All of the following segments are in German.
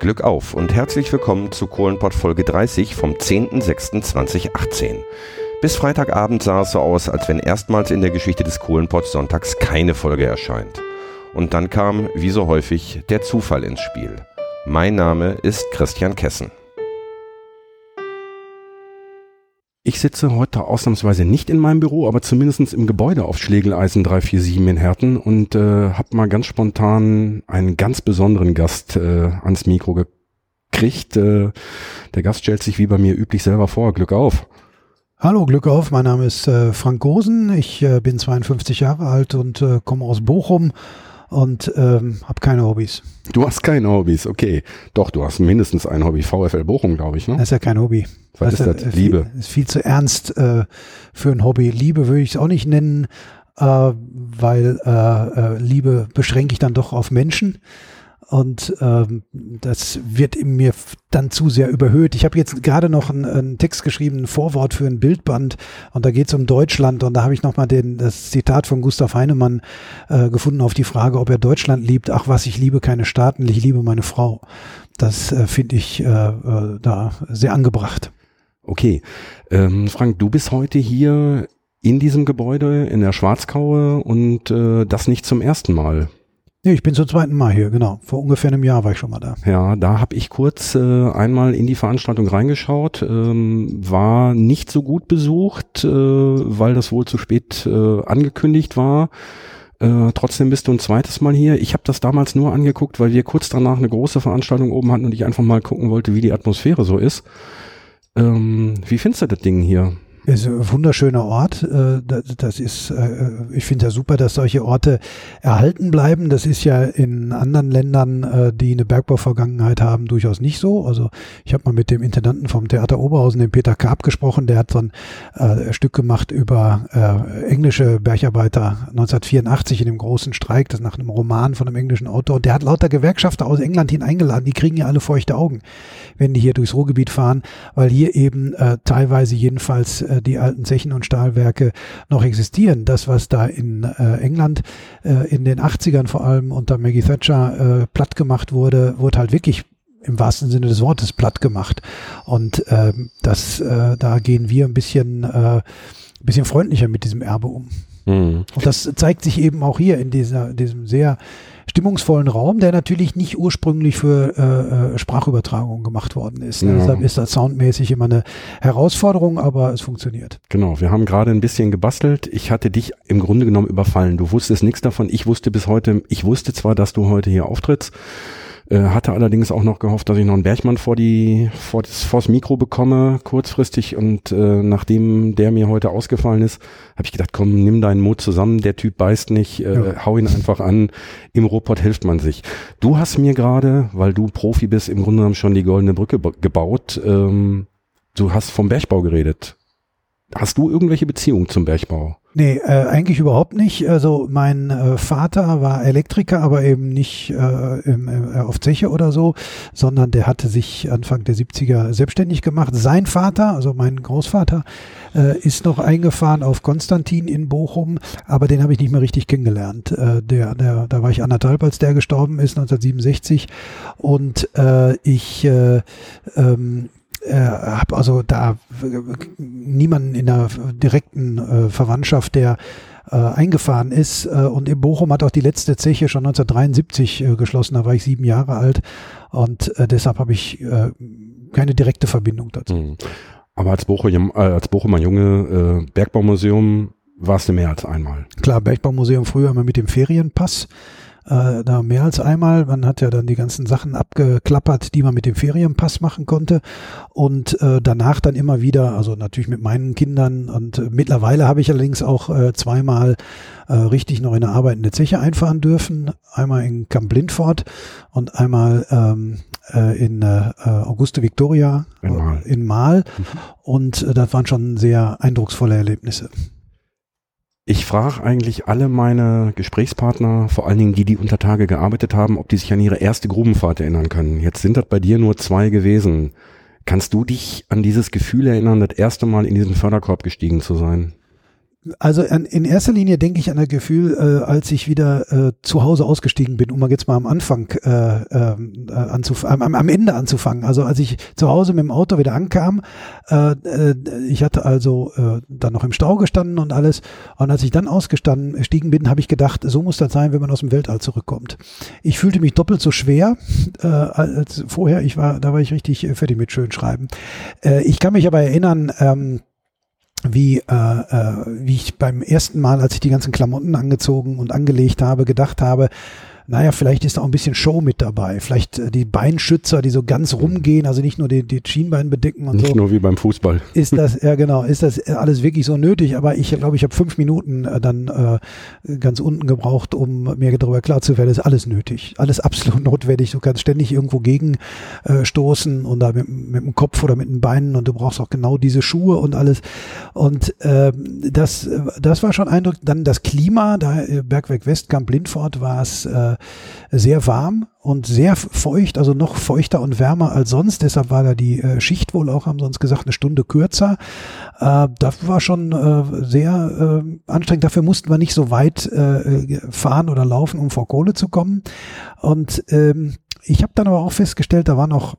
Glück auf und herzlich willkommen zu Kohlenpott Folge 30 vom 10.06.2018. Bis Freitagabend sah es so aus, als wenn erstmals in der Geschichte des Kohlenpott Sonntags keine Folge erscheint. Und dann kam, wie so häufig, der Zufall ins Spiel. Mein Name ist Christian Kessen. Ich sitze heute ausnahmsweise nicht in meinem Büro, aber zumindest im Gebäude auf Schlegeleisen 347 in Herten und äh, habe mal ganz spontan einen ganz besonderen Gast äh, ans Mikro gekriegt. Äh, der Gast stellt sich wie bei mir üblich selber vor. Glück auf. Hallo, Glück auf. Mein Name ist äh, Frank Gosen. Ich äh, bin 52 Jahre alt und äh, komme aus Bochum und ähm, habe keine Hobbys. Du hast keine Hobbys, okay. Doch, du hast mindestens ein Hobby. VfL Bochum, glaube ich, ne? Das ist ja kein Hobby. Was das ist das? Liebe. Viel, ist viel zu ernst äh, für ein Hobby. Liebe würde ich es auch nicht nennen, äh, weil äh, äh, Liebe beschränke ich dann doch auf Menschen und ähm, das wird in mir dann zu sehr überhöht. Ich habe jetzt gerade noch einen, einen, Text geschrieben, ein Vorwort für ein Bildband und da geht es um Deutschland und da habe ich nochmal das Zitat von Gustav Heinemann äh, gefunden auf die Frage, ob er Deutschland liebt. Ach was, ich liebe keine Staaten, ich liebe meine Frau. Das äh, finde ich äh, äh, da sehr angebracht. Okay, ähm, Frank, du bist heute hier in diesem Gebäude in der Schwarzkaue und äh, das nicht zum ersten Mal. Nee, ich bin zum zweiten Mal hier, genau. Vor ungefähr einem Jahr war ich schon mal da. Ja, da habe ich kurz äh, einmal in die Veranstaltung reingeschaut, ähm, war nicht so gut besucht, äh, weil das wohl zu spät äh, angekündigt war. Äh, trotzdem bist du ein zweites Mal hier. Ich habe das damals nur angeguckt, weil wir kurz danach eine große Veranstaltung oben hatten und ich einfach mal gucken wollte, wie die Atmosphäre so ist. Ähm, wie findest du das Ding hier? Ist ein wunderschöner Ort. Äh, das ist, äh, ich finde ja super, dass solche Orte erhalten bleiben. Das ist ja in anderen Ländern, äh, die eine Bergbauvergangenheit haben, durchaus nicht so. Also ich habe mal mit dem Intendanten vom Theater Oberhausen, dem Peter Karp, gesprochen. Der hat so ein Stück gemacht über englische Bergarbeiter 1984 in dem großen Streik, das nach einem Roman von einem englischen Autor. Und der hat lauter Gewerkschafter aus England hin eingeladen. Die kriegen ja alle feuchte Augen, wenn die hier durchs Ruhrgebiet fahren, weil hier eben teilweise jedenfalls äh, die alten Zechen und Stahlwerke noch existieren. Das, was da in äh, England äh, in den 80ern vor allem unter Maggie Thatcher äh, platt gemacht wurde, wurde halt wirklich im wahrsten Sinne des Wortes platt gemacht. Und äh, das, äh, da gehen wir ein bisschen, äh, ein bisschen freundlicher mit diesem Erbe um. Mhm. Und das zeigt sich eben auch hier in dieser, diesem sehr stimmungsvollen Raum, der natürlich nicht ursprünglich für äh, äh Sprachübertragung gemacht worden ist. Ja. Deshalb ist das soundmäßig immer eine Herausforderung, aber es funktioniert. Genau, wir haben gerade ein bisschen gebastelt. Ich hatte dich im Grunde genommen überfallen. Du wusstest nichts davon. Ich wusste bis heute, ich wusste zwar, dass du heute hier auftrittst, äh, hatte allerdings auch noch gehofft, dass ich noch einen Bergmann vor die vor das vors Mikro bekomme kurzfristig und äh, nachdem der mir heute ausgefallen ist, habe ich gedacht, komm, nimm deinen Mut zusammen, der Typ beißt nicht, äh, ja. hau ihn einfach an. Im Robot hilft man sich. Du hast mir gerade, weil du Profi bist, im Grunde genommen schon die goldene Brücke gebaut. Ähm, du hast vom Bergbau geredet. Hast du irgendwelche Beziehungen zum Bergbau? Nee, äh, eigentlich überhaupt nicht. Also mein äh, Vater war Elektriker, aber eben nicht äh, im, äh, auf Zeche oder so, sondern der hatte sich Anfang der 70er selbstständig gemacht. Sein Vater, also mein Großvater, äh, ist noch eingefahren auf Konstantin in Bochum, aber den habe ich nicht mehr richtig kennengelernt. Äh, der, der, da war ich anderthalb, als der gestorben ist, 1967. Und äh, ich äh, ähm, äh, habe also da niemanden in der direkten äh, Verwandtschaft, der äh, eingefahren ist. Äh, und in Bochum hat auch die letzte Zeche schon 1973 äh, geschlossen. Da war ich sieben Jahre alt und äh, deshalb habe ich äh, keine direkte Verbindung dazu. Mhm. Aber als, Bochum, äh, als Bochumer Junge äh, Bergbaumuseum warst du mehr als einmal. Klar, Bergbaumuseum früher immer mit dem Ferienpass äh, da mehr als einmal. Man hat ja dann die ganzen Sachen abgeklappert, die man mit dem Ferienpass machen konnte. Und äh, danach dann immer wieder, also natürlich mit meinen Kindern. Und äh, mittlerweile habe ich allerdings auch äh, zweimal äh, richtig noch in eine arbeitende Zeche einfahren dürfen. Einmal in Camp Lindfort und einmal ähm, äh, in äh, Auguste Victoria in Mal. In Mal. Mhm. Und äh, das waren schon sehr eindrucksvolle Erlebnisse. Ich frage eigentlich alle meine Gesprächspartner, vor allen Dingen die, die unter Tage gearbeitet haben, ob die sich an ihre erste Grubenfahrt erinnern können. Jetzt sind das bei dir nur zwei gewesen. Kannst du dich an dieses Gefühl erinnern, das erste Mal in diesen Förderkorb gestiegen zu sein? Also an, in erster Linie denke ich an das Gefühl, äh, als ich wieder äh, zu Hause ausgestiegen bin, um mal jetzt mal am Anfang äh, ähm, äh, anzufangen, am, am Ende anzufangen. Also als ich zu Hause mit dem Auto wieder ankam, äh, äh, ich hatte also äh, dann noch im Stau gestanden und alles. Und als ich dann ausgestiegen bin, habe ich gedacht, so muss das sein, wenn man aus dem Weltall zurückkommt. Ich fühlte mich doppelt so schwer äh, als vorher. Ich war, da war ich richtig fertig mit Schönschreiben. Äh, ich kann mich aber erinnern. Ähm, wie, äh, äh, wie ich beim ersten Mal, als ich die ganzen Klamotten angezogen und angelegt habe, gedacht habe, naja, vielleicht ist da auch ein bisschen Show mit dabei. Vielleicht äh, die Beinschützer, die so ganz rumgehen, also nicht nur die, die Schienbein bedecken und nicht so. Nicht nur wie beim Fußball. Ist das, ja genau, ist das alles wirklich so nötig? Aber ich glaube, ich habe fünf Minuten äh, dann äh, ganz unten gebraucht, um mir darüber klar zu werden, ist alles nötig. Alles absolut notwendig. Du kannst ständig irgendwo gegen äh, und da mit, mit dem Kopf oder mit den Beinen und du brauchst auch genau diese Schuhe und alles. Und äh, das, das war schon Eindruck. Dann das Klima, da äh, Bergwerk Westkamp Lindfort war es äh, sehr warm und sehr feucht, also noch feuchter und wärmer als sonst. Deshalb war da die äh, Schicht wohl auch, haben uns gesagt, eine Stunde kürzer. Äh, das war schon äh, sehr äh, anstrengend. Dafür mussten wir nicht so weit äh, fahren oder laufen, um vor Kohle zu kommen. Und ähm, ich habe dann aber auch festgestellt, da war noch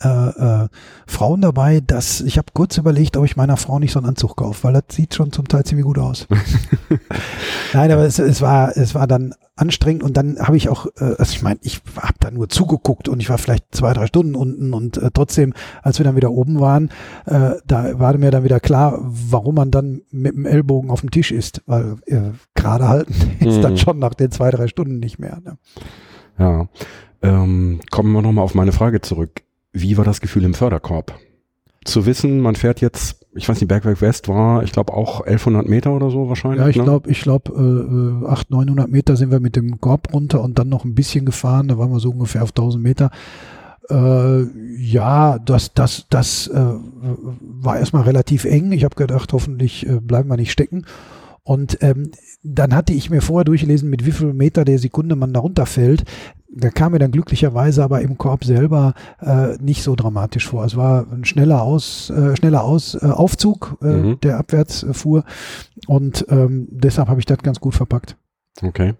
äh, äh, Frauen dabei, dass ich habe kurz überlegt, ob ich meiner Frau nicht so einen Anzug kaufe, weil das sieht schon zum Teil ziemlich gut aus. Nein, aber es, es war es war dann anstrengend und dann habe ich auch, äh, also ich meine, ich habe da nur zugeguckt und ich war vielleicht zwei drei Stunden unten und äh, trotzdem, als wir dann wieder oben waren, äh, da war mir dann wieder klar, warum man dann mit dem Ellbogen auf dem Tisch ist, weil äh, gerade halten ist mhm. dann schon nach den zwei drei Stunden nicht mehr. Ne? Ja, ähm, kommen wir nochmal auf meine Frage zurück wie war das Gefühl im Förderkorb? Zu wissen, man fährt jetzt, ich weiß nicht, Bergwerk West war, ich glaube auch 1100 Meter oder so wahrscheinlich. Ja, ich ne? glaube, ich glaube, äh, 800, 900 Meter sind wir mit dem Korb runter und dann noch ein bisschen gefahren. Da waren wir so ungefähr auf 1000 Meter. Äh, ja, das, das, das äh, war erstmal relativ eng. Ich habe gedacht, hoffentlich äh, bleiben wir nicht stecken. Und ähm, dann hatte ich mir vorher durchgelesen, mit wie viel Meter der Sekunde man da runterfällt. Da kam mir dann glücklicherweise aber im Korb selber äh, nicht so dramatisch vor. Es war ein schneller Aus, äh, schneller Aus, äh, Aufzug, äh, mhm. der abwärts äh, fuhr. Und ähm, deshalb habe ich das ganz gut verpackt. Okay.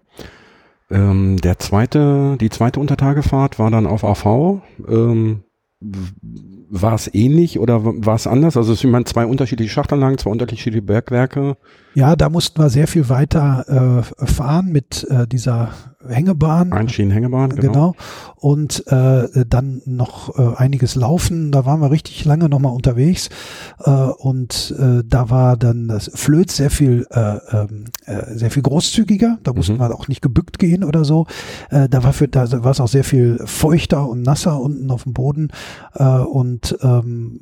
Ähm, der zweite, die zweite Untertagefahrt war dann auf AV. Ähm, war es ähnlich oder war es anders? Also es sind zwei unterschiedliche Schachtanlagen, zwei unterschiedliche Bergwerke. Ja, da mussten wir sehr viel weiter äh, fahren mit äh, dieser Hängebahn. Einschienenhängebahn, genau. genau. Und äh, dann noch äh, einiges laufen. Da waren wir richtig lange nochmal unterwegs. Äh, und äh, da war dann das Flöz sehr viel, äh, ähm, äh, sehr viel großzügiger. Da mussten mhm. wir auch nicht gebückt gehen oder so. Äh, da war für, da war es auch sehr viel feuchter und nasser unten auf dem Boden. Äh, und ähm,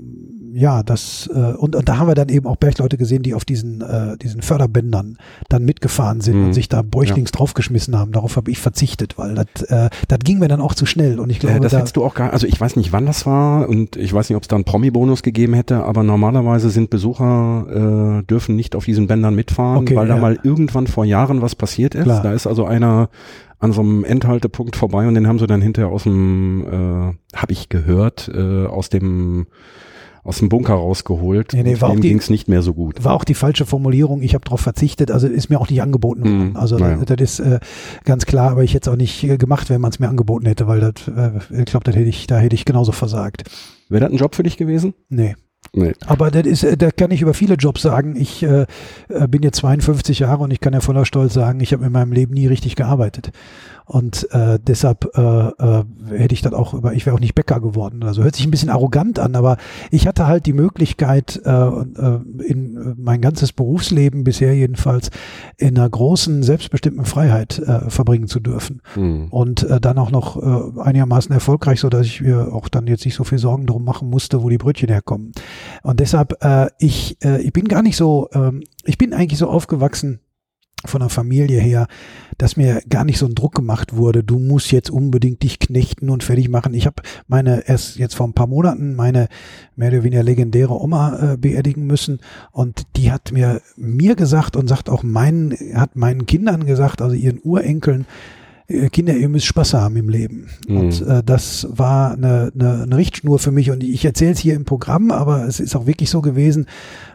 ja, das äh, und, und da haben wir dann eben auch Bergleute gesehen, die auf diesen äh, diesen Förderbändern dann mitgefahren sind mhm. und sich da bäuchlings ja. draufgeschmissen haben. Darauf habe ich verzichtet, weil das äh, das ging mir dann auch zu schnell und ich glaube, äh, das da, hättest du auch gar, also ich weiß nicht, wann das war und ich weiß nicht, ob es da einen Promi-Bonus gegeben hätte, aber normalerweise sind Besucher äh, dürfen nicht auf diesen Bändern mitfahren, okay, weil ja. da mal irgendwann vor Jahren was passiert ist. Klar. Da ist also einer an so einem Endhaltepunkt vorbei und den haben sie dann hinterher aus dem, äh, habe ich gehört, äh, aus dem aus dem Bunker rausgeholt. Nee, nee, war ging es nicht mehr so gut. War auch die falsche Formulierung. Ich habe darauf verzichtet. Also ist mir auch nicht angeboten worden. Mm, also naja. das, das, ist äh, ganz klar. Aber ich hätte es auch nicht äh, gemacht, wenn man es mir angeboten hätte, weil das, äh, ich glaube, da hätte ich, da hätte ich genauso versagt. Wäre das ein Job für dich gewesen? Nee. Nee. Aber das ist, äh, da kann ich über viele Jobs sagen. Ich äh, äh bin jetzt 52 Jahre und ich kann ja voller Stolz sagen, ich habe in meinem Leben nie richtig gearbeitet. Und äh, deshalb äh, äh, hätte ich dann auch über, ich wäre auch nicht Bäcker geworden. Also hört sich ein bisschen arrogant an, aber ich hatte halt die Möglichkeit, äh, äh, in mein ganzes Berufsleben bisher jedenfalls in einer großen, selbstbestimmten Freiheit äh, verbringen zu dürfen. Mhm. Und äh, dann auch noch äh, einigermaßen erfolgreich, so dass ich mir auch dann jetzt nicht so viel Sorgen drum machen musste, wo die Brötchen herkommen. Und deshalb, äh, ich, äh, ich bin gar nicht so, äh, ich bin eigentlich so aufgewachsen, von der Familie her, dass mir gar nicht so ein Druck gemacht wurde, du musst jetzt unbedingt dich knechten und fertig machen. Ich habe meine erst jetzt vor ein paar Monaten meine mehr oder weniger legendäre Oma äh, beerdigen müssen und die hat mir mir gesagt und sagt auch meinen hat meinen Kindern gesagt, also ihren Urenkeln, Kinder, ihr müsst Spaß haben im Leben. Mhm. Und äh, das war eine, eine, eine Richtschnur für mich. Und ich erzähle es hier im Programm, aber es ist auch wirklich so gewesen,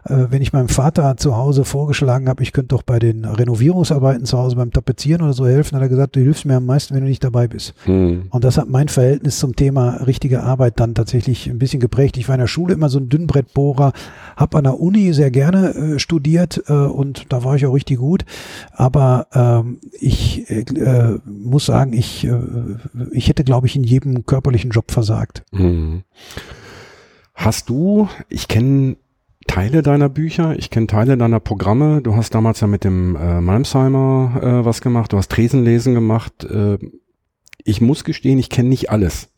äh, wenn ich meinem Vater zu Hause vorgeschlagen habe, ich könnte doch bei den Renovierungsarbeiten zu Hause beim Tapezieren oder so helfen, hat er gesagt, du hilfst mir am meisten, wenn du nicht dabei bist. Mhm. Und das hat mein Verhältnis zum Thema richtige Arbeit dann tatsächlich ein bisschen geprägt. Ich war in der Schule immer so ein Dünnbrettbohrer, habe an der Uni sehr gerne äh, studiert äh, und da war ich auch richtig gut. Aber ähm, ich äh, muss sagen, ich, äh, ich hätte, glaube ich, in jedem körperlichen Job versagt. Mhm. Hast du, ich kenne Teile deiner Bücher, ich kenne Teile deiner Programme. Du hast damals ja mit dem äh, Malmsheimer äh, was gemacht, du hast Tresenlesen gemacht. Äh, ich muss gestehen, ich kenne nicht alles.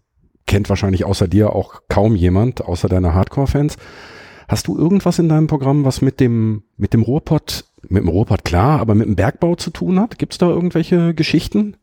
Kennt wahrscheinlich außer dir auch kaum jemand, außer deiner Hardcore-Fans. Hast du irgendwas in deinem Programm, was mit dem, mit dem Ruhrpott, mit dem Ruhrpott klar, aber mit dem Bergbau zu tun hat? Gibt es da irgendwelche Geschichten?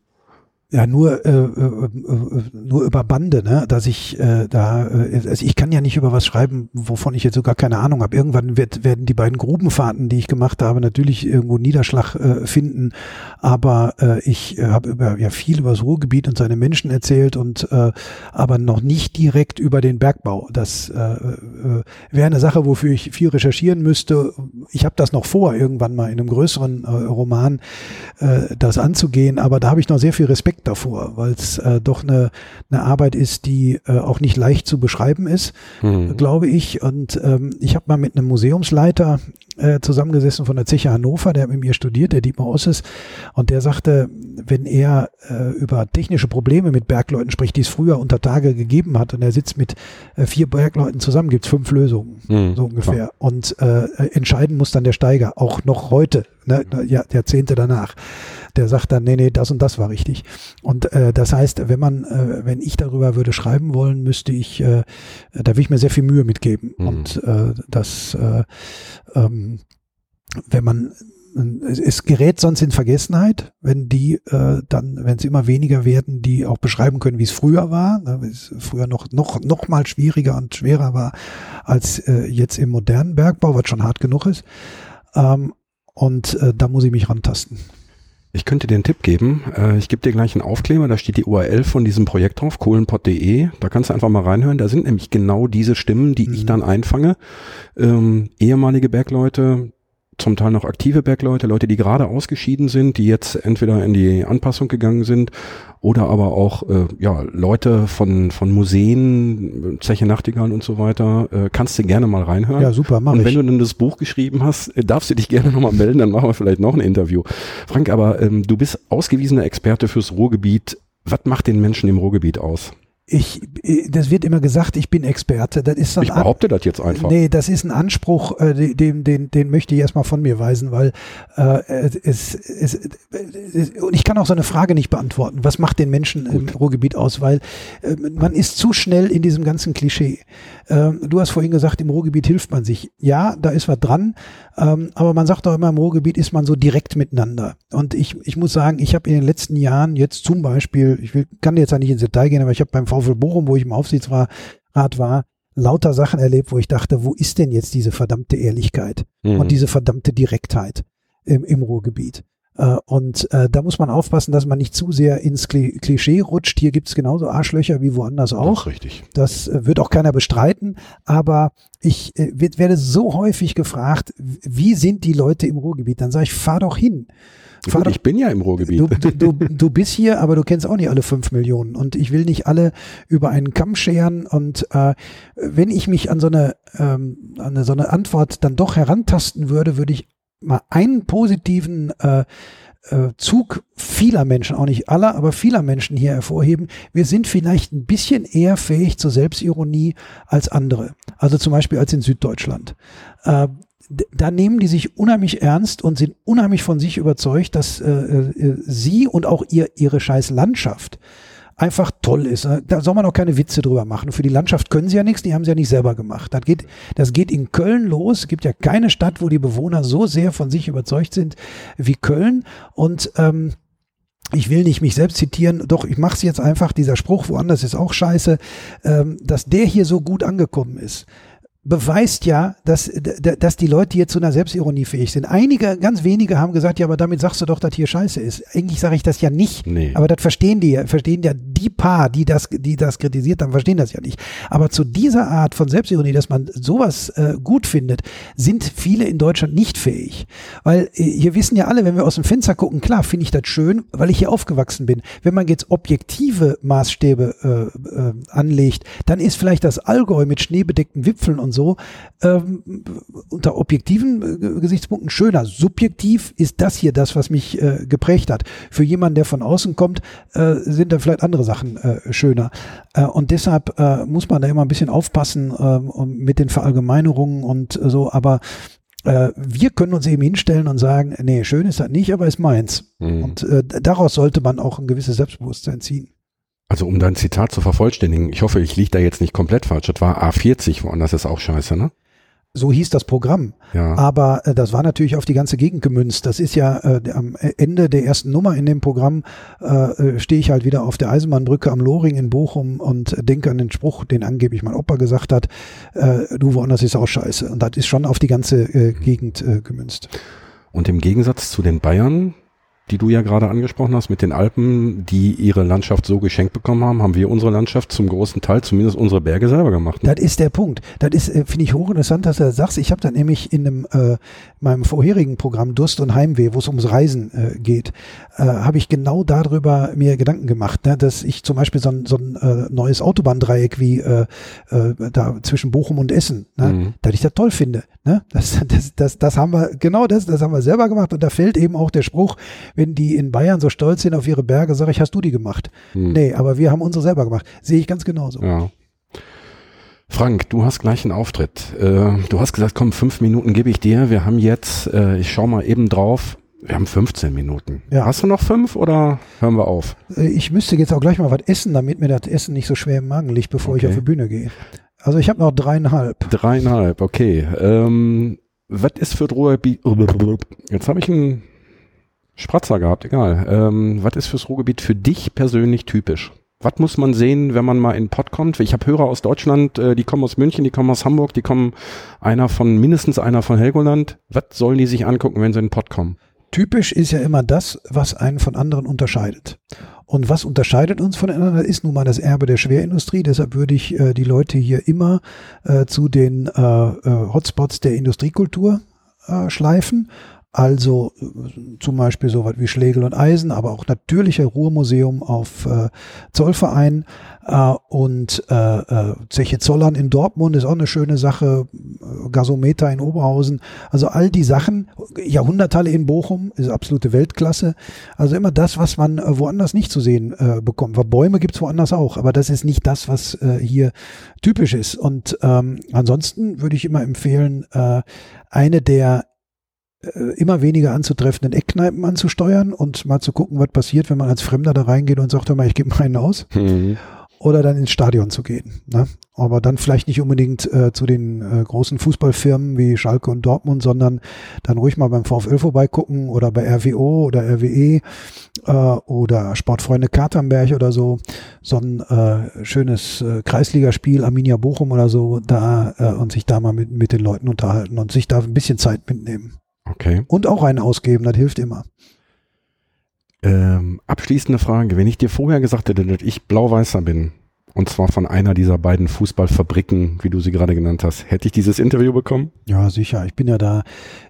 Ja nur äh, äh, äh, nur über Bande, ne, dass ich äh, da äh, also ich kann ja nicht über was schreiben, wovon ich jetzt sogar keine Ahnung habe. Irgendwann wird, werden die beiden Grubenfahrten, die ich gemacht habe, natürlich irgendwo Niederschlag äh, finden, aber äh, ich äh, habe über ja viel über das Ruhrgebiet und seine Menschen erzählt und äh, aber noch nicht direkt über den Bergbau. Das äh, äh, wäre eine Sache, wofür ich viel recherchieren müsste. Ich habe das noch vor, irgendwann mal in einem größeren äh, Roman äh, das anzugehen, aber da habe ich noch sehr viel Respekt Respekt davor, weil es äh, doch eine, eine Arbeit ist, die äh, auch nicht leicht zu beschreiben ist, mhm. glaube ich. Und ähm, ich habe mal mit einem Museumsleiter äh, zusammengesessen von der Zeche Hannover, der mit mir studiert, der Dietmar Osses, und der sagte, wenn er äh, über technische Probleme mit Bergleuten spricht, die es früher unter Tage gegeben hat, und er sitzt mit äh, vier Bergleuten zusammen, gibt es fünf Lösungen, mhm, so ungefähr. Klar. Und äh, entscheiden muss dann der Steiger, auch noch heute, ne, Jahrzehnte danach der sagt dann, nee, nee, das und das war richtig. Und äh, das heißt, wenn man, äh, wenn ich darüber würde schreiben wollen, müsste ich, äh, da will ich mir sehr viel Mühe mitgeben. Mhm. Und äh, das, äh, ähm, wenn man es gerät sonst in Vergessenheit, wenn die äh, dann, wenn es immer weniger werden, die auch beschreiben können, wie es früher war, ne, wie es früher noch noch noch mal schwieriger und schwerer war als äh, jetzt im modernen Bergbau, was schon hart genug ist. Ähm, und äh, da muss ich mich rantasten. Ich könnte dir einen Tipp geben. Äh, ich gebe dir gleich einen Aufkleber, da steht die URL von diesem Projekt drauf, kohlenpott.de. Da kannst du einfach mal reinhören. Da sind nämlich genau diese Stimmen, die mhm. ich dann einfange. Ähm, ehemalige Bergleute, zum Teil noch aktive Bergleute, Leute, die gerade ausgeschieden sind, die jetzt entweder in die Anpassung gegangen sind oder aber auch äh, ja Leute von von Museen, Zeche Nachtigall und so weiter. Äh, kannst du gerne mal reinhören. Ja, super, mach Und wenn ich. du dann das Buch geschrieben hast, äh, darfst du dich gerne nochmal melden, dann machen wir vielleicht noch ein Interview. Frank, aber ähm, du bist ausgewiesener Experte fürs Ruhrgebiet. Was macht den Menschen im Ruhrgebiet aus? Ich, das wird immer gesagt, ich bin Experte. Das ist ich behaupte das jetzt einfach. Nee, das ist ein Anspruch, äh, den, den, den möchte ich erstmal von mir weisen, weil äh, es, es, es, und ich kann auch so eine Frage nicht beantworten. Was macht den Menschen Gut. im Ruhrgebiet aus? Weil äh, man ist zu schnell in diesem ganzen Klischee. Ähm, du hast vorhin gesagt, im Ruhrgebiet hilft man sich. Ja, da ist was dran, ähm, aber man sagt doch immer, im Ruhrgebiet ist man so direkt miteinander. Und ich, ich muss sagen, ich habe in den letzten Jahren jetzt zum Beispiel, ich will, kann jetzt ja nicht ins Detail gehen, aber ich habe beim VfL Bochum, wo ich im Aufsichtsrat war, lauter Sachen erlebt, wo ich dachte, wo ist denn jetzt diese verdammte Ehrlichkeit mhm. und diese verdammte Direktheit im, im Ruhrgebiet? Äh, und äh, da muss man aufpassen, dass man nicht zu sehr ins Klischee rutscht. Hier gibt's genauso Arschlöcher wie woanders auch. Das richtig. Das äh, wird auch keiner bestreiten. Aber ich äh, werde so häufig gefragt, wie sind die Leute im Ruhrgebiet? Dann sage ich, fahr doch hin. Gut, ich bin ja im Ruhrgebiet. Du, du, du bist hier, aber du kennst auch nicht alle fünf Millionen. Und ich will nicht alle über einen Kamm scheren. Und äh, wenn ich mich an so eine, ähm, an so eine Antwort dann doch herantasten würde, würde ich mal einen positiven äh, äh, Zug vieler Menschen, auch nicht aller, aber vieler Menschen hier hervorheben. Wir sind vielleicht ein bisschen eher fähig zur Selbstironie als andere. Also zum Beispiel als in Süddeutschland. Äh, da nehmen die sich unheimlich ernst und sind unheimlich von sich überzeugt, dass äh, äh, sie und auch ihr, ihre scheiß Landschaft einfach toll ist. Da soll man auch keine Witze drüber machen. Für die Landschaft können sie ja nichts, die haben sie ja nicht selber gemacht. Das geht, das geht in Köln los. Es gibt ja keine Stadt, wo die Bewohner so sehr von sich überzeugt sind wie Köln. Und ähm, ich will nicht mich selbst zitieren, doch ich mache es jetzt einfach, dieser Spruch woanders ist auch scheiße, ähm, dass der hier so gut angekommen ist beweist ja, dass, dass die Leute hier zu einer Selbstironie fähig sind. Einige, ganz wenige haben gesagt, ja, aber damit sagst du doch, dass hier scheiße ist. Eigentlich sage ich das ja nicht. Nee. Aber das verstehen die, verstehen ja die paar, die das, die das kritisiert haben, verstehen das ja nicht. Aber zu dieser Art von Selbstironie, dass man sowas äh, gut findet, sind viele in Deutschland nicht fähig. Weil äh, hier wissen ja alle, wenn wir aus dem Fenster gucken, klar, finde ich das schön, weil ich hier aufgewachsen bin. Wenn man jetzt objektive Maßstäbe äh, äh, anlegt, dann ist vielleicht das Allgäu mit schneebedeckten Wipfeln und so ähm, unter objektiven äh, Gesichtspunkten schöner. Subjektiv ist das hier das, was mich äh, geprägt hat. Für jemanden, der von außen kommt, äh, sind da vielleicht andere Sachen äh, schöner. Äh, und deshalb äh, muss man da immer ein bisschen aufpassen mit den Verallgemeinerungen und so. Aber wir können uns eben hinstellen und sagen, nee, schön ist das nicht, aber ist meins. Mhm. Und daraus sollte man auch ein gewisses Selbstbewusstsein ziehen. Also um dein Zitat zu vervollständigen, ich hoffe, ich liege da jetzt nicht komplett falsch. Das war A40, woanders ist auch scheiße, ne? So hieß das Programm. Ja. Aber äh, das war natürlich auf die ganze Gegend gemünzt. Das ist ja äh, am Ende der ersten Nummer in dem Programm äh, äh, stehe ich halt wieder auf der Eisenbahnbrücke am Loring in Bochum und denke an den Spruch, den angeblich mein Opa gesagt hat, äh, du woanders ist auch scheiße. Und das ist schon auf die ganze äh, Gegend äh, gemünzt. Und im Gegensatz zu den Bayern die du ja gerade angesprochen hast mit den Alpen, die ihre Landschaft so geschenkt bekommen haben, haben wir unsere Landschaft zum großen Teil, zumindest unsere Berge selber gemacht. Ne? Das ist der Punkt. Das ist, äh, finde ich, hochinteressant, dass du das sagst. Ich habe dann nämlich in einem, äh, meinem vorherigen Programm Durst und Heimweh, wo es ums Reisen äh, geht, äh, habe ich genau darüber mir Gedanken gemacht, ne? dass ich zum Beispiel so ein, so ein äh, neues Autobahndreieck wie äh, äh, da zwischen Bochum und Essen, ne? Mhm. dass ich das toll finde. Ne? Das, das, das, das haben wir, genau das, das haben wir selber gemacht und da fällt eben auch der Spruch, wenn die in Bayern so stolz sind auf ihre Berge, sage ich, hast du die gemacht? Hm. Nee, aber wir haben unsere selber gemacht. Sehe ich ganz genauso. Ja. Frank, du hast gleich einen Auftritt. Äh, du hast gesagt, komm, fünf Minuten gebe ich dir. Wir haben jetzt, äh, ich schau mal eben drauf, wir haben 15 Minuten. Ja. Hast du noch fünf oder hören wir auf? Äh, ich müsste jetzt auch gleich mal was essen, damit mir das Essen nicht so schwer im Magen liegt, bevor okay. ich auf die Bühne gehe. Also ich habe noch dreieinhalb. Dreieinhalb, okay. Ähm, was ist für Ruhrgebiet? Jetzt habe ich einen Spratzer gehabt, egal. Ähm, was ist fürs Ruhrgebiet für dich persönlich typisch? Was muss man sehen, wenn man mal in Pott kommt? Ich habe Hörer aus Deutschland, äh, die kommen aus München, die kommen aus Hamburg, die kommen einer von, mindestens einer von Helgoland. Was sollen die sich angucken, wenn sie in Pott kommen? Typisch ist ja immer das, was einen von anderen unterscheidet. Und was unterscheidet uns voneinander, ist nun mal das Erbe der Schwerindustrie. Deshalb würde ich äh, die Leute hier immer äh, zu den äh, äh Hotspots der Industriekultur äh, schleifen. Also äh, zum Beispiel so was wie Schlegel und Eisen, aber auch natürliche Ruhrmuseum auf äh, Zollverein äh, und äh, äh, Zeche Zollern in Dortmund ist auch eine schöne Sache, äh, Gasometer in Oberhausen. Also all die Sachen, Jahrhunderthalle in Bochum ist absolute Weltklasse. Also immer das, was man äh, woanders nicht zu sehen äh, bekommt. Weil Bäume gibt's woanders auch, aber das ist nicht das, was äh, hier typisch ist. Und ähm, ansonsten würde ich immer empfehlen, äh, eine der immer weniger anzutreffenden Eckkneipen anzusteuern und mal zu gucken, was passiert, wenn man als Fremder da reingeht und sagt, hör mal, ich gebe mal einen aus. Mhm. Oder dann ins Stadion zu gehen. Ne? Aber dann vielleicht nicht unbedingt äh, zu den äh, großen Fußballfirmen wie Schalke und Dortmund, sondern dann ruhig mal beim VfL vorbeigucken oder bei RWO oder RWE äh, oder Sportfreunde Katernberg oder so. So ein äh, schönes äh, Kreisligaspiel, Arminia Bochum oder so, da äh, und sich da mal mit, mit den Leuten unterhalten und sich da ein bisschen Zeit mitnehmen. Okay. Und auch einen ausgeben, das hilft immer. Ähm, abschließende Frage. Wenn ich dir vorher gesagt hätte, dass ich Blau-Weißer bin, und zwar von einer dieser beiden Fußballfabriken, wie du sie gerade genannt hast, hätte ich dieses Interview bekommen? Ja, sicher. Ich bin ja da.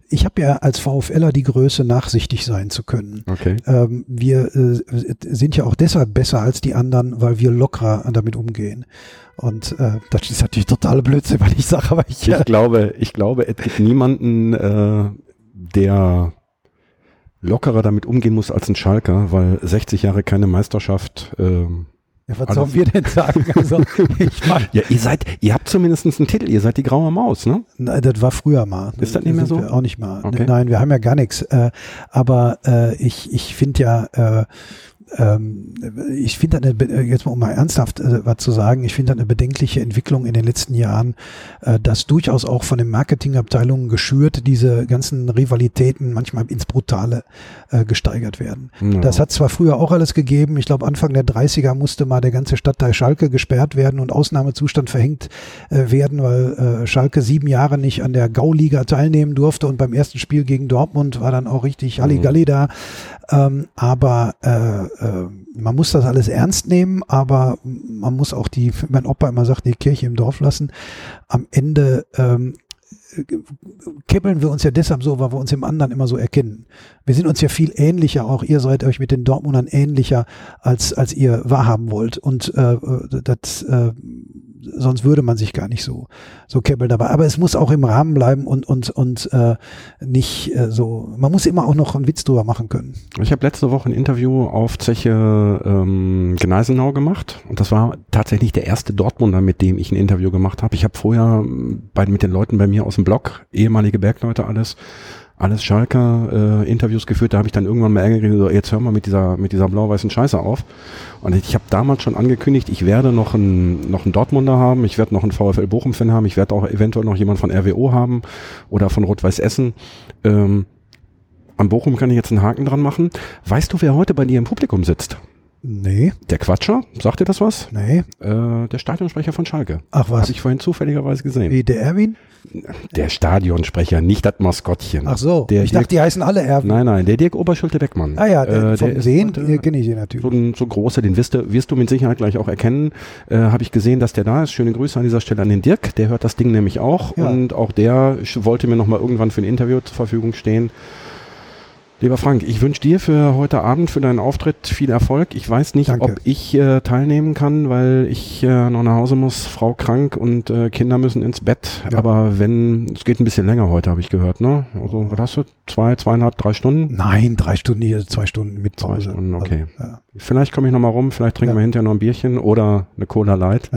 Ich habe ja als VfLer die Größe, nachsichtig sein zu können. Okay. Ähm, wir äh, sind ja auch deshalb besser als die anderen, weil wir lockerer damit umgehen. Und äh, das ist natürlich totale Blödsinn, weil ich sage, aber ich. Ich glaube, ich glaube, es gibt niemanden, äh, der lockerer damit umgehen muss als ein Schalker, weil 60 Jahre keine Meisterschaft. Ähm, ja, was sollen wir denn sagen? Also, ich mein, ja, ihr seid, ihr habt zumindest einen Titel, ihr seid die graue Maus, ne? Nein, das war früher mal. Ist das nicht mehr so? Auch nicht mal. Okay. Nein, wir haben ja gar nichts. Äh, aber äh, ich, ich finde ja, äh, ähm, ich finde eine, jetzt mal um mal ernsthaft äh, was zu sagen, ich finde eine bedenkliche Entwicklung in den letzten Jahren, äh, dass durchaus auch von den Marketingabteilungen geschürt diese ganzen Rivalitäten manchmal ins Brutale äh, gesteigert werden. Ja. Das hat zwar früher auch alles gegeben, ich glaube Anfang der 30er musste mal der ganze Stadtteil Schalke gesperrt werden und Ausnahmezustand verhängt äh, werden, weil äh, Schalke sieben Jahre nicht an der Gauliga teilnehmen durfte und beim ersten Spiel gegen Dortmund war dann auch richtig Halligalli mhm. da. Ähm, aber äh, äh, man muss das alles ernst nehmen, aber man muss auch die, mein Opa immer sagt, die Kirche im Dorf lassen. Am Ende ähm, kippeln wir uns ja deshalb so, weil wir uns im anderen immer so erkennen. Wir sind uns ja viel ähnlicher, auch ihr seid euch mit den Dortmundern ähnlicher, als, als ihr wahrhaben wollt. Und äh, das äh, sonst würde man sich gar nicht so, so kebbeln dabei. Aber es muss auch im Rahmen bleiben und, und, und äh, nicht äh, so, man muss immer auch noch einen Witz drüber machen können. Ich habe letzte Woche ein Interview auf Zeche ähm, Gneisenau gemacht und das war tatsächlich der erste Dortmunder, mit dem ich ein Interview gemacht habe. Ich habe vorher bei, mit den Leuten bei mir aus dem Blog, ehemalige Bergleute alles, alles Schalker äh, Interviews geführt, da habe ich dann irgendwann mal Ärger gekriegt, so, jetzt hör mal mit dieser mit dieser blau-weißen Scheiße auf. Und ich habe damals schon angekündigt, ich werde noch einen noch einen Dortmunder haben, ich werde noch einen VfL Bochum Fan haben, ich werde auch eventuell noch jemand von RWO haben oder von Rot-Weiß Essen. Ähm, an Bochum kann ich jetzt einen Haken dran machen. Weißt du, wer heute bei dir im Publikum sitzt? Nee. Der Quatscher, sagt dir das was? Nee. Äh, der Stadionsprecher von Schalke. Ach was. Habe ich vorhin zufälligerweise gesehen. Wie, der Erwin? Der Stadionsprecher, nicht das Maskottchen. Ach so, der ich Dirk, dachte, die heißen alle Erwin. Nein, nein, der Dirk Oberschulte-Beckmann. Ah ja, der, äh, vom Sehen kenne ich den natürlich. So ein so großer, den wirst du, wirst du mit Sicherheit gleich auch erkennen. Äh, Habe ich gesehen, dass der da ist. Schöne Grüße an dieser Stelle an den Dirk, der hört das Ding nämlich auch. Ja. Und auch der wollte mir nochmal irgendwann für ein Interview zur Verfügung stehen. Lieber Frank, ich wünsche dir für heute Abend, für deinen Auftritt viel Erfolg. Ich weiß nicht, Danke. ob ich äh, teilnehmen kann, weil ich äh, noch nach Hause muss, Frau krank und äh, Kinder müssen ins Bett. Ja. Aber wenn, es geht ein bisschen länger heute, habe ich gehört, ne? Also, was hast du? Zwei, zweieinhalb, drei Stunden? Nein, drei Stunden hier, zwei Stunden mit Zwei Stunden, okay. Also, ja. Vielleicht komme ich nochmal rum, vielleicht trinken ja. wir hinterher noch ein Bierchen oder eine Cola Light.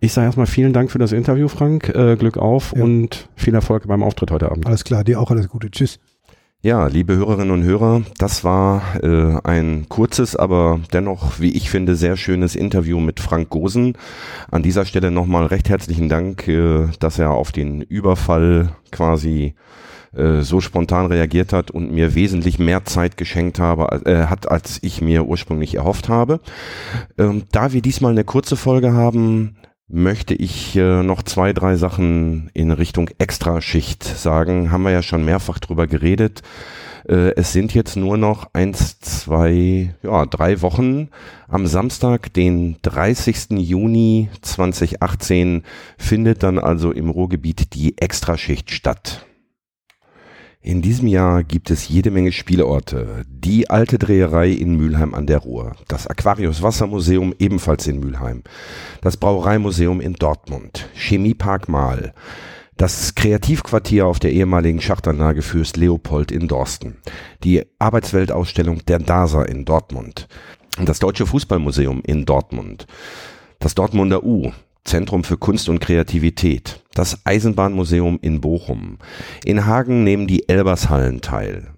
Ich sage erstmal vielen Dank für das Interview, Frank. Äh, Glück auf und viel Erfolg beim Auftritt heute Abend. Alles klar, dir auch alles Gute. Tschüss. Ja, liebe Hörerinnen und Hörer, das war äh, ein kurzes, aber dennoch, wie ich finde, sehr schönes Interview mit Frank Gosen. An dieser Stelle nochmal recht herzlichen Dank, äh, dass er auf den Überfall quasi äh, so spontan reagiert hat und mir wesentlich mehr Zeit geschenkt habe, äh, hat, als ich mir ursprünglich erhofft habe. Ähm, da wir diesmal eine kurze Folge haben, möchte ich äh, noch zwei, drei Sachen in Richtung Extraschicht sagen. Haben wir ja schon mehrfach drüber geredet. Äh, es sind jetzt nur noch eins, zwei, ja, drei Wochen. Am Samstag, den 30. Juni 2018, findet dann also im Ruhrgebiet die Extraschicht statt. In diesem Jahr gibt es jede Menge Spielorte. Die alte Dreherei in Mülheim an der Ruhr, das Aquarius Wassermuseum ebenfalls in Mülheim, das Brauereimuseum in Dortmund, Chemiepark Mahl, das Kreativquartier auf der ehemaligen Schachtanlage Fürst Leopold in Dorsten, die Arbeitsweltausstellung der DASA in Dortmund, das Deutsche Fußballmuseum in Dortmund, das Dortmunder U, Zentrum für Kunst und Kreativität, das Eisenbahnmuseum in Bochum. In Hagen nehmen die Elbershallen teil.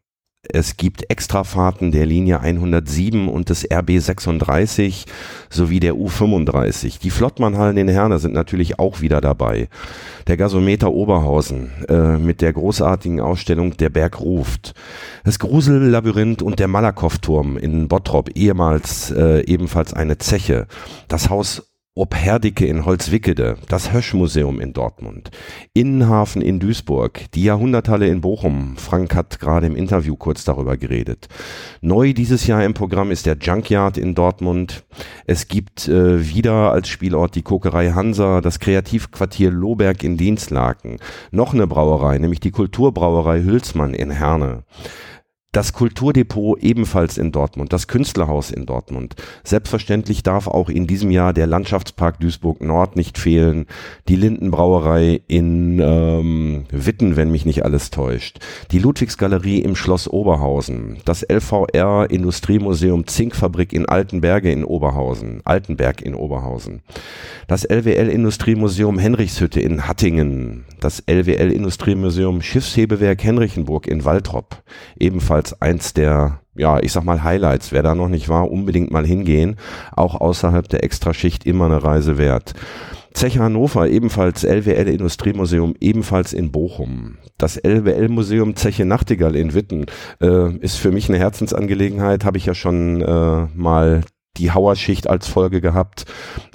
Es gibt Extrafahrten der Linie 107 und des RB 36 sowie der U35. Die Flottmannhallen in Herne sind natürlich auch wieder dabei. Der Gasometer Oberhausen äh, mit der großartigen Ausstellung Der Berg ruft. Das Grusellabyrinth und der Malakow-Turm in Bottrop, ehemals äh, ebenfalls eine Zeche. Das Haus Opherdicke in Holzwickede, das Höschmuseum in Dortmund, Innenhafen in Duisburg, die Jahrhunderthalle in Bochum. Frank hat gerade im Interview kurz darüber geredet. Neu dieses Jahr im Programm ist der Junkyard in Dortmund. Es gibt äh, wieder als Spielort die Kokerei Hansa, das Kreativquartier Lohberg in Dienstlaken, noch eine Brauerei, nämlich die Kulturbrauerei Hülsmann in Herne das Kulturdepot ebenfalls in Dortmund, das Künstlerhaus in Dortmund. Selbstverständlich darf auch in diesem Jahr der Landschaftspark Duisburg Nord nicht fehlen, die Lindenbrauerei in ähm, Witten, wenn mich nicht alles täuscht, die Ludwigsgalerie im Schloss Oberhausen, das LVR Industriemuseum Zinkfabrik in Altenberge in Oberhausen, Altenberg in Oberhausen, das LWL Industriemuseum Henrichshütte in Hattingen, das LWL Industriemuseum Schiffshebewerk Henrichenburg in Waltrop, ebenfalls als eins der, ja, ich sag mal Highlights. Wer da noch nicht war, unbedingt mal hingehen. Auch außerhalb der Extraschicht immer eine Reise wert. Zeche Hannover, ebenfalls LWL Industriemuseum, ebenfalls in Bochum. Das LWL Museum Zeche Nachtigall in Witten äh, ist für mich eine Herzensangelegenheit, habe ich ja schon äh, mal die Hauerschicht als Folge gehabt.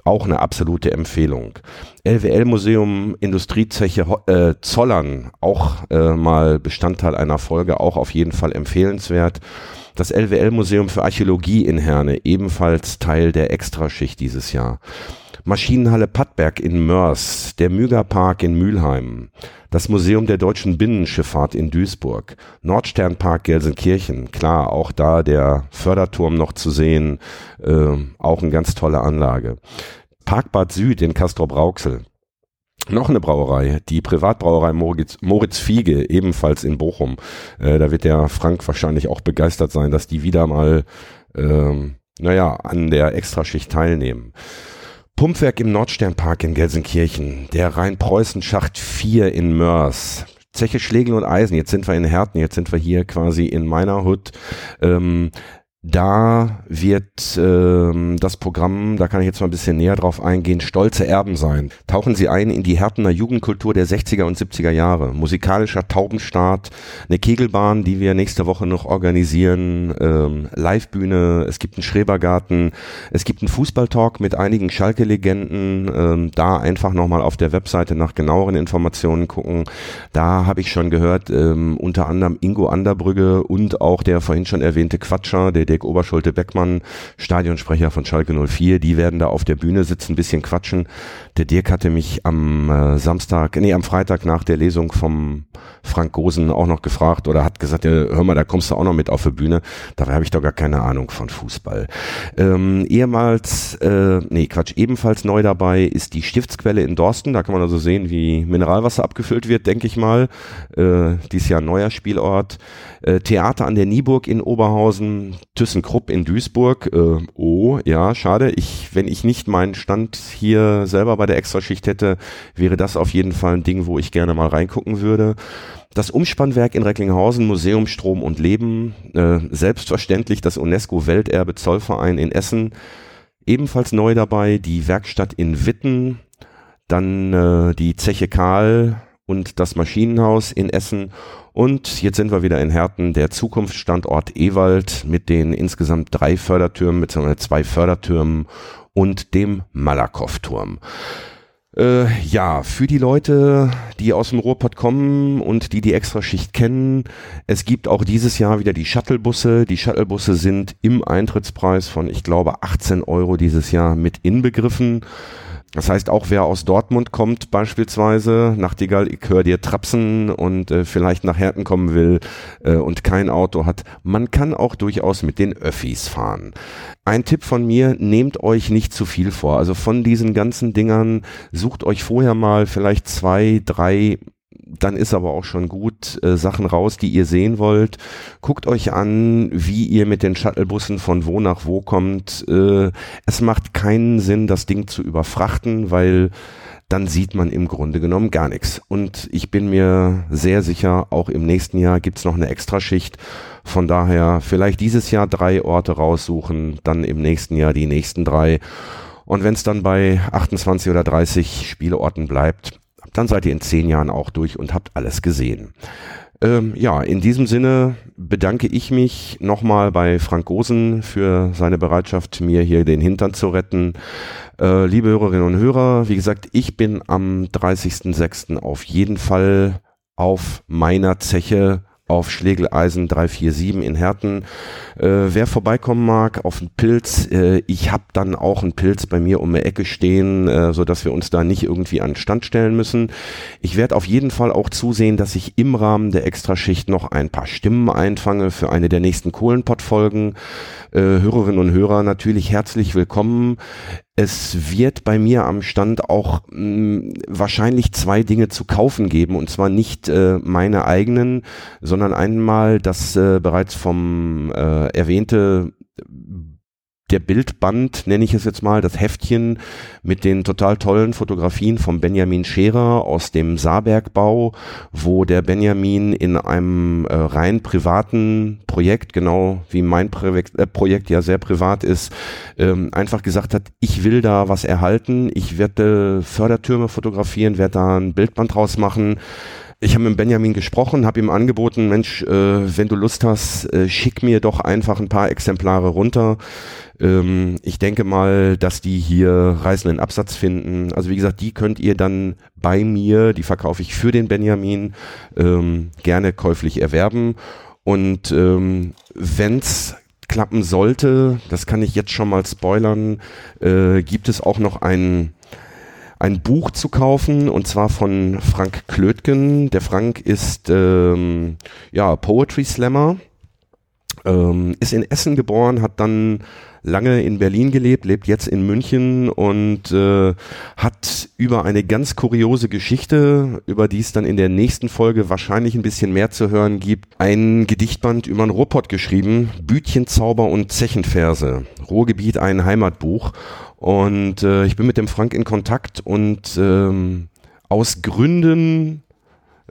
Auch eine absolute Empfehlung. LWL Museum Industriezeche äh, Zollern, auch äh, mal Bestandteil einer Folge, auch auf jeden Fall empfehlenswert. Das LWL Museum für Archäologie in Herne, ebenfalls Teil der Extraschicht dieses Jahr. Maschinenhalle Pattberg in Mörs, der Mügerpark in Mülheim, das Museum der deutschen Binnenschifffahrt in Duisburg, Nordsternpark Gelsenkirchen, klar, auch da der Förderturm noch zu sehen, äh, auch eine ganz tolle Anlage. Parkbad Süd in Castrop-Rauxel, noch eine Brauerei, die Privatbrauerei Moritz, Moritz Fiege, ebenfalls in Bochum. Äh, da wird der Frank wahrscheinlich auch begeistert sein, dass die wieder mal, ähm, naja, an der Extraschicht teilnehmen. Pumpwerk im Nordsternpark in Gelsenkirchen, der Rhein-Preußen-Schacht 4 in Mörs, Zeche Schlegel und Eisen, jetzt sind wir in Herten, jetzt sind wir hier quasi in meiner Hut. Ähm, da wird ähm, das Programm, da kann ich jetzt mal ein bisschen näher drauf eingehen, Stolze Erben sein. Tauchen Sie ein in die Härtener Jugendkultur der 60er und 70er Jahre. Musikalischer Taubenstart, eine Kegelbahn, die wir nächste Woche noch organisieren, ähm, Livebühne, es gibt einen Schrebergarten, es gibt einen Fußballtalk mit einigen Schalke-Legenden. Ähm, da einfach nochmal auf der Webseite nach genaueren Informationen gucken. Da habe ich schon gehört, ähm, unter anderem Ingo Anderbrügge und auch der vorhin schon erwähnte Quatscher, der Dirk Oberschulte-Beckmann, Stadionsprecher von Schalke 04, die werden da auf der Bühne sitzen, ein bisschen quatschen. Der Dirk hatte mich am äh, Samstag, nee, am Freitag nach der Lesung vom Frank Gosen auch noch gefragt oder hat gesagt, ja, hör mal, da kommst du auch noch mit auf die Bühne. Dabei habe ich doch gar keine Ahnung von Fußball. Ähm, ehemals, äh, nee, Quatsch, ebenfalls neu dabei ist die Stiftsquelle in Dorsten. Da kann man also sehen, wie Mineralwasser abgefüllt wird, denke ich mal. Äh, dies Jahr neuer Spielort. Äh, Theater an der Nieburg in Oberhausen, ThyssenKrupp in Duisburg. Äh, oh, ja, schade. Ich, wenn ich nicht meinen Stand hier selber bei der Extraschicht hätte, wäre das auf jeden Fall ein Ding, wo ich gerne mal reingucken würde. Das Umspannwerk in Recklinghausen, Museum Strom und Leben, äh, selbstverständlich das UNESCO-Welterbe Zollverein in Essen, ebenfalls neu dabei, die Werkstatt in Witten, dann äh, die Zeche Karl und das Maschinenhaus in Essen und jetzt sind wir wieder in Herten, der Zukunftsstandort Ewald mit den insgesamt drei Fördertürmen, beziehungsweise zwei Fördertürmen und dem Malakow-Turm. Äh, ja, für die Leute, die aus dem Ruhrpott kommen und die die Extraschicht kennen, es gibt auch dieses Jahr wieder die Shuttlebusse. Die Shuttlebusse sind im Eintrittspreis von, ich glaube, 18 Euro dieses Jahr mit inbegriffen. Das heißt, auch wer aus Dortmund kommt beispielsweise, Nachtigall, ich höre dir trapsen und äh, vielleicht nach Herten kommen will äh, und kein Auto hat, man kann auch durchaus mit den Öffis fahren. Ein Tipp von mir, nehmt euch nicht zu viel vor. Also von diesen ganzen Dingern sucht euch vorher mal vielleicht zwei, drei dann ist aber auch schon gut äh, Sachen raus, die ihr sehen wollt. Guckt euch an, wie ihr mit den Shuttlebussen von wo nach wo kommt. Äh, es macht keinen Sinn, das Ding zu überfrachten, weil dann sieht man im Grunde genommen gar nichts. Und ich bin mir sehr sicher, auch im nächsten Jahr gibt's noch eine Extraschicht. Von daher vielleicht dieses Jahr drei Orte raussuchen, dann im nächsten Jahr die nächsten drei. Und wenn es dann bei 28 oder 30 Spieleorten bleibt, dann seid ihr in zehn Jahren auch durch und habt alles gesehen. Ähm, ja, in diesem Sinne bedanke ich mich nochmal bei Frank Gosen für seine Bereitschaft, mir hier den Hintern zu retten. Äh, liebe Hörerinnen und Hörer, wie gesagt, ich bin am 30.06. auf jeden Fall auf meiner Zeche auf Schlegeleisen 347 in Herten. Äh, wer vorbeikommen mag auf einen Pilz, äh, ich habe dann auch einen Pilz bei mir um die Ecke stehen, äh, so dass wir uns da nicht irgendwie an Stand stellen müssen. Ich werde auf jeden Fall auch zusehen, dass ich im Rahmen der Extraschicht noch ein paar Stimmen einfange für eine der nächsten Kohlenpott-Folgen. Äh, Hörerinnen und Hörer natürlich herzlich willkommen. Es wird bei mir am Stand auch mh, mm, wahrscheinlich zwei Dinge zu kaufen geben und zwar nicht äh, meine eigenen, sondern einmal das äh, bereits vom äh, erwähnte der Bildband, nenne ich es jetzt mal, das Heftchen mit den total tollen Fotografien von Benjamin Scherer aus dem Saarbergbau, wo der Benjamin in einem äh, rein privaten Projekt, genau wie mein Projekt, äh, Projekt ja sehr privat ist, ähm, einfach gesagt hat, ich will da was erhalten, ich werde Fördertürme fotografieren, werde da ein Bildband draus machen ich habe mit Benjamin gesprochen, habe ihm angeboten, Mensch, äh, wenn du Lust hast, äh, schick mir doch einfach ein paar Exemplare runter. Ähm, ich denke mal, dass die hier reißenden Absatz finden. Also wie gesagt, die könnt ihr dann bei mir, die verkaufe ich für den Benjamin, ähm, gerne käuflich erwerben. Und ähm, wenn's klappen sollte, das kann ich jetzt schon mal spoilern, äh, gibt es auch noch einen ein Buch zu kaufen und zwar von Frank Klötgen. Der Frank ist ähm, ja Poetry Slammer, ähm, ist in Essen geboren, hat dann lange in Berlin gelebt, lebt jetzt in München und äh, hat über eine ganz kuriose Geschichte, über die es dann in der nächsten Folge wahrscheinlich ein bisschen mehr zu hören gibt, ein Gedichtband über einen Ruhrpott geschrieben, Bütchenzauber und Zechenverse, Ruhrgebiet ein Heimatbuch. Und äh, ich bin mit dem Frank in Kontakt und ähm, aus Gründen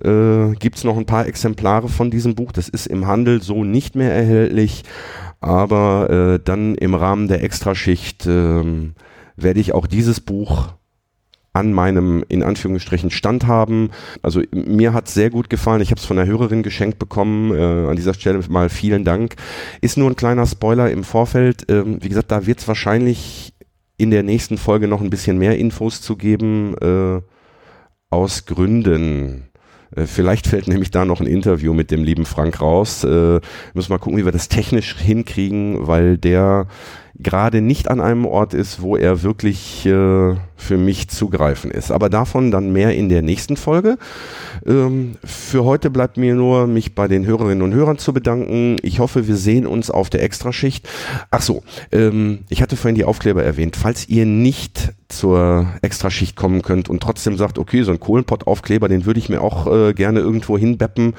äh, gibt es noch ein paar Exemplare von diesem Buch. Das ist im Handel so nicht mehr erhältlich, aber äh, dann im Rahmen der Extraschicht äh, werde ich auch dieses Buch an meinem in Anführungsstrichen Stand haben. Also mir hat sehr gut gefallen. Ich habe es von der Hörerin geschenkt bekommen. Äh, an dieser Stelle mal vielen Dank. Ist nur ein kleiner Spoiler im Vorfeld. Ähm, wie gesagt, da wird es wahrscheinlich in der nächsten Folge noch ein bisschen mehr Infos zu geben, äh, aus Gründen. Äh, vielleicht fällt nämlich da noch ein Interview mit dem lieben Frank raus. Äh, müssen mal gucken, wie wir das technisch hinkriegen, weil der gerade nicht an einem Ort ist, wo er wirklich äh, für mich zugreifen ist. Aber davon dann mehr in der nächsten Folge. Ähm, für heute bleibt mir nur, mich bei den Hörerinnen und Hörern zu bedanken. Ich hoffe, wir sehen uns auf der Extraschicht. Ach so, ähm, ich hatte vorhin die Aufkleber erwähnt. Falls ihr nicht zur Extraschicht kommen könnt und trotzdem sagt, okay, so ein Kohlenpott-Aufkleber, den würde ich mir auch äh, gerne irgendwo hinbeppen.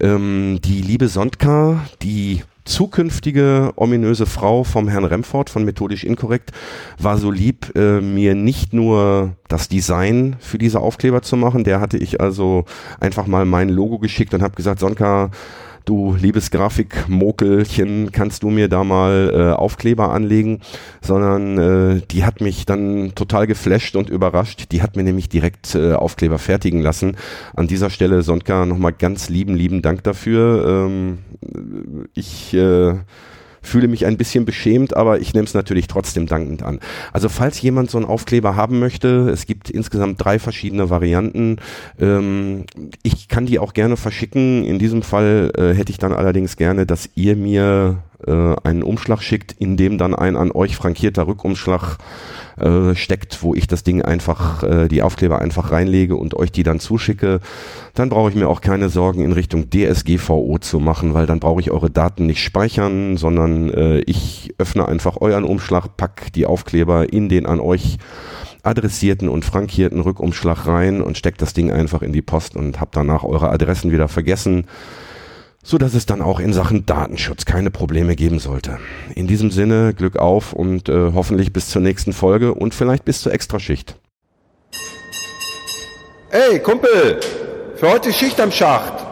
Ähm, die liebe Sondka, die zukünftige ominöse Frau vom Herrn Remford von Methodisch Inkorrekt war so lieb, äh, mir nicht nur das Design für diese Aufkleber zu machen. Der hatte ich also einfach mal mein Logo geschickt und habe gesagt, Sonka, du liebes Grafikmokelchen, kannst du mir da mal äh, Aufkleber anlegen, sondern äh, die hat mich dann total geflasht und überrascht. Die hat mir nämlich direkt äh, Aufkleber fertigen lassen. An dieser Stelle, Sonka, nochmal ganz lieben, lieben Dank dafür. Ähm, ich äh, fühle mich ein bisschen beschämt, aber ich nehme es natürlich trotzdem dankend an. Also falls jemand so einen Aufkleber haben möchte, es gibt insgesamt drei verschiedene Varianten. Ähm, ich kann die auch gerne verschicken. In diesem Fall äh, hätte ich dann allerdings gerne, dass ihr mir äh, einen Umschlag schickt, in dem dann ein an euch frankierter Rückumschlag äh, steckt, wo ich das Ding einfach, äh, die Aufkleber einfach reinlege und euch die dann zuschicke, dann brauche ich mir auch keine Sorgen in Richtung DSGVO zu machen, weil dann brauche ich eure Daten nicht speichern, sondern äh, ich öffne einfach euren Umschlag, pack die Aufkleber in den an euch adressierten und frankierten Rückumschlag rein und steckt das Ding einfach in die Post und habt danach eure Adressen wieder vergessen so dass es dann auch in Sachen Datenschutz keine Probleme geben sollte. In diesem Sinne Glück auf und äh, hoffentlich bis zur nächsten Folge und vielleicht bis zur Extraschicht. Ey, Kumpel, für heute Schicht am Schacht.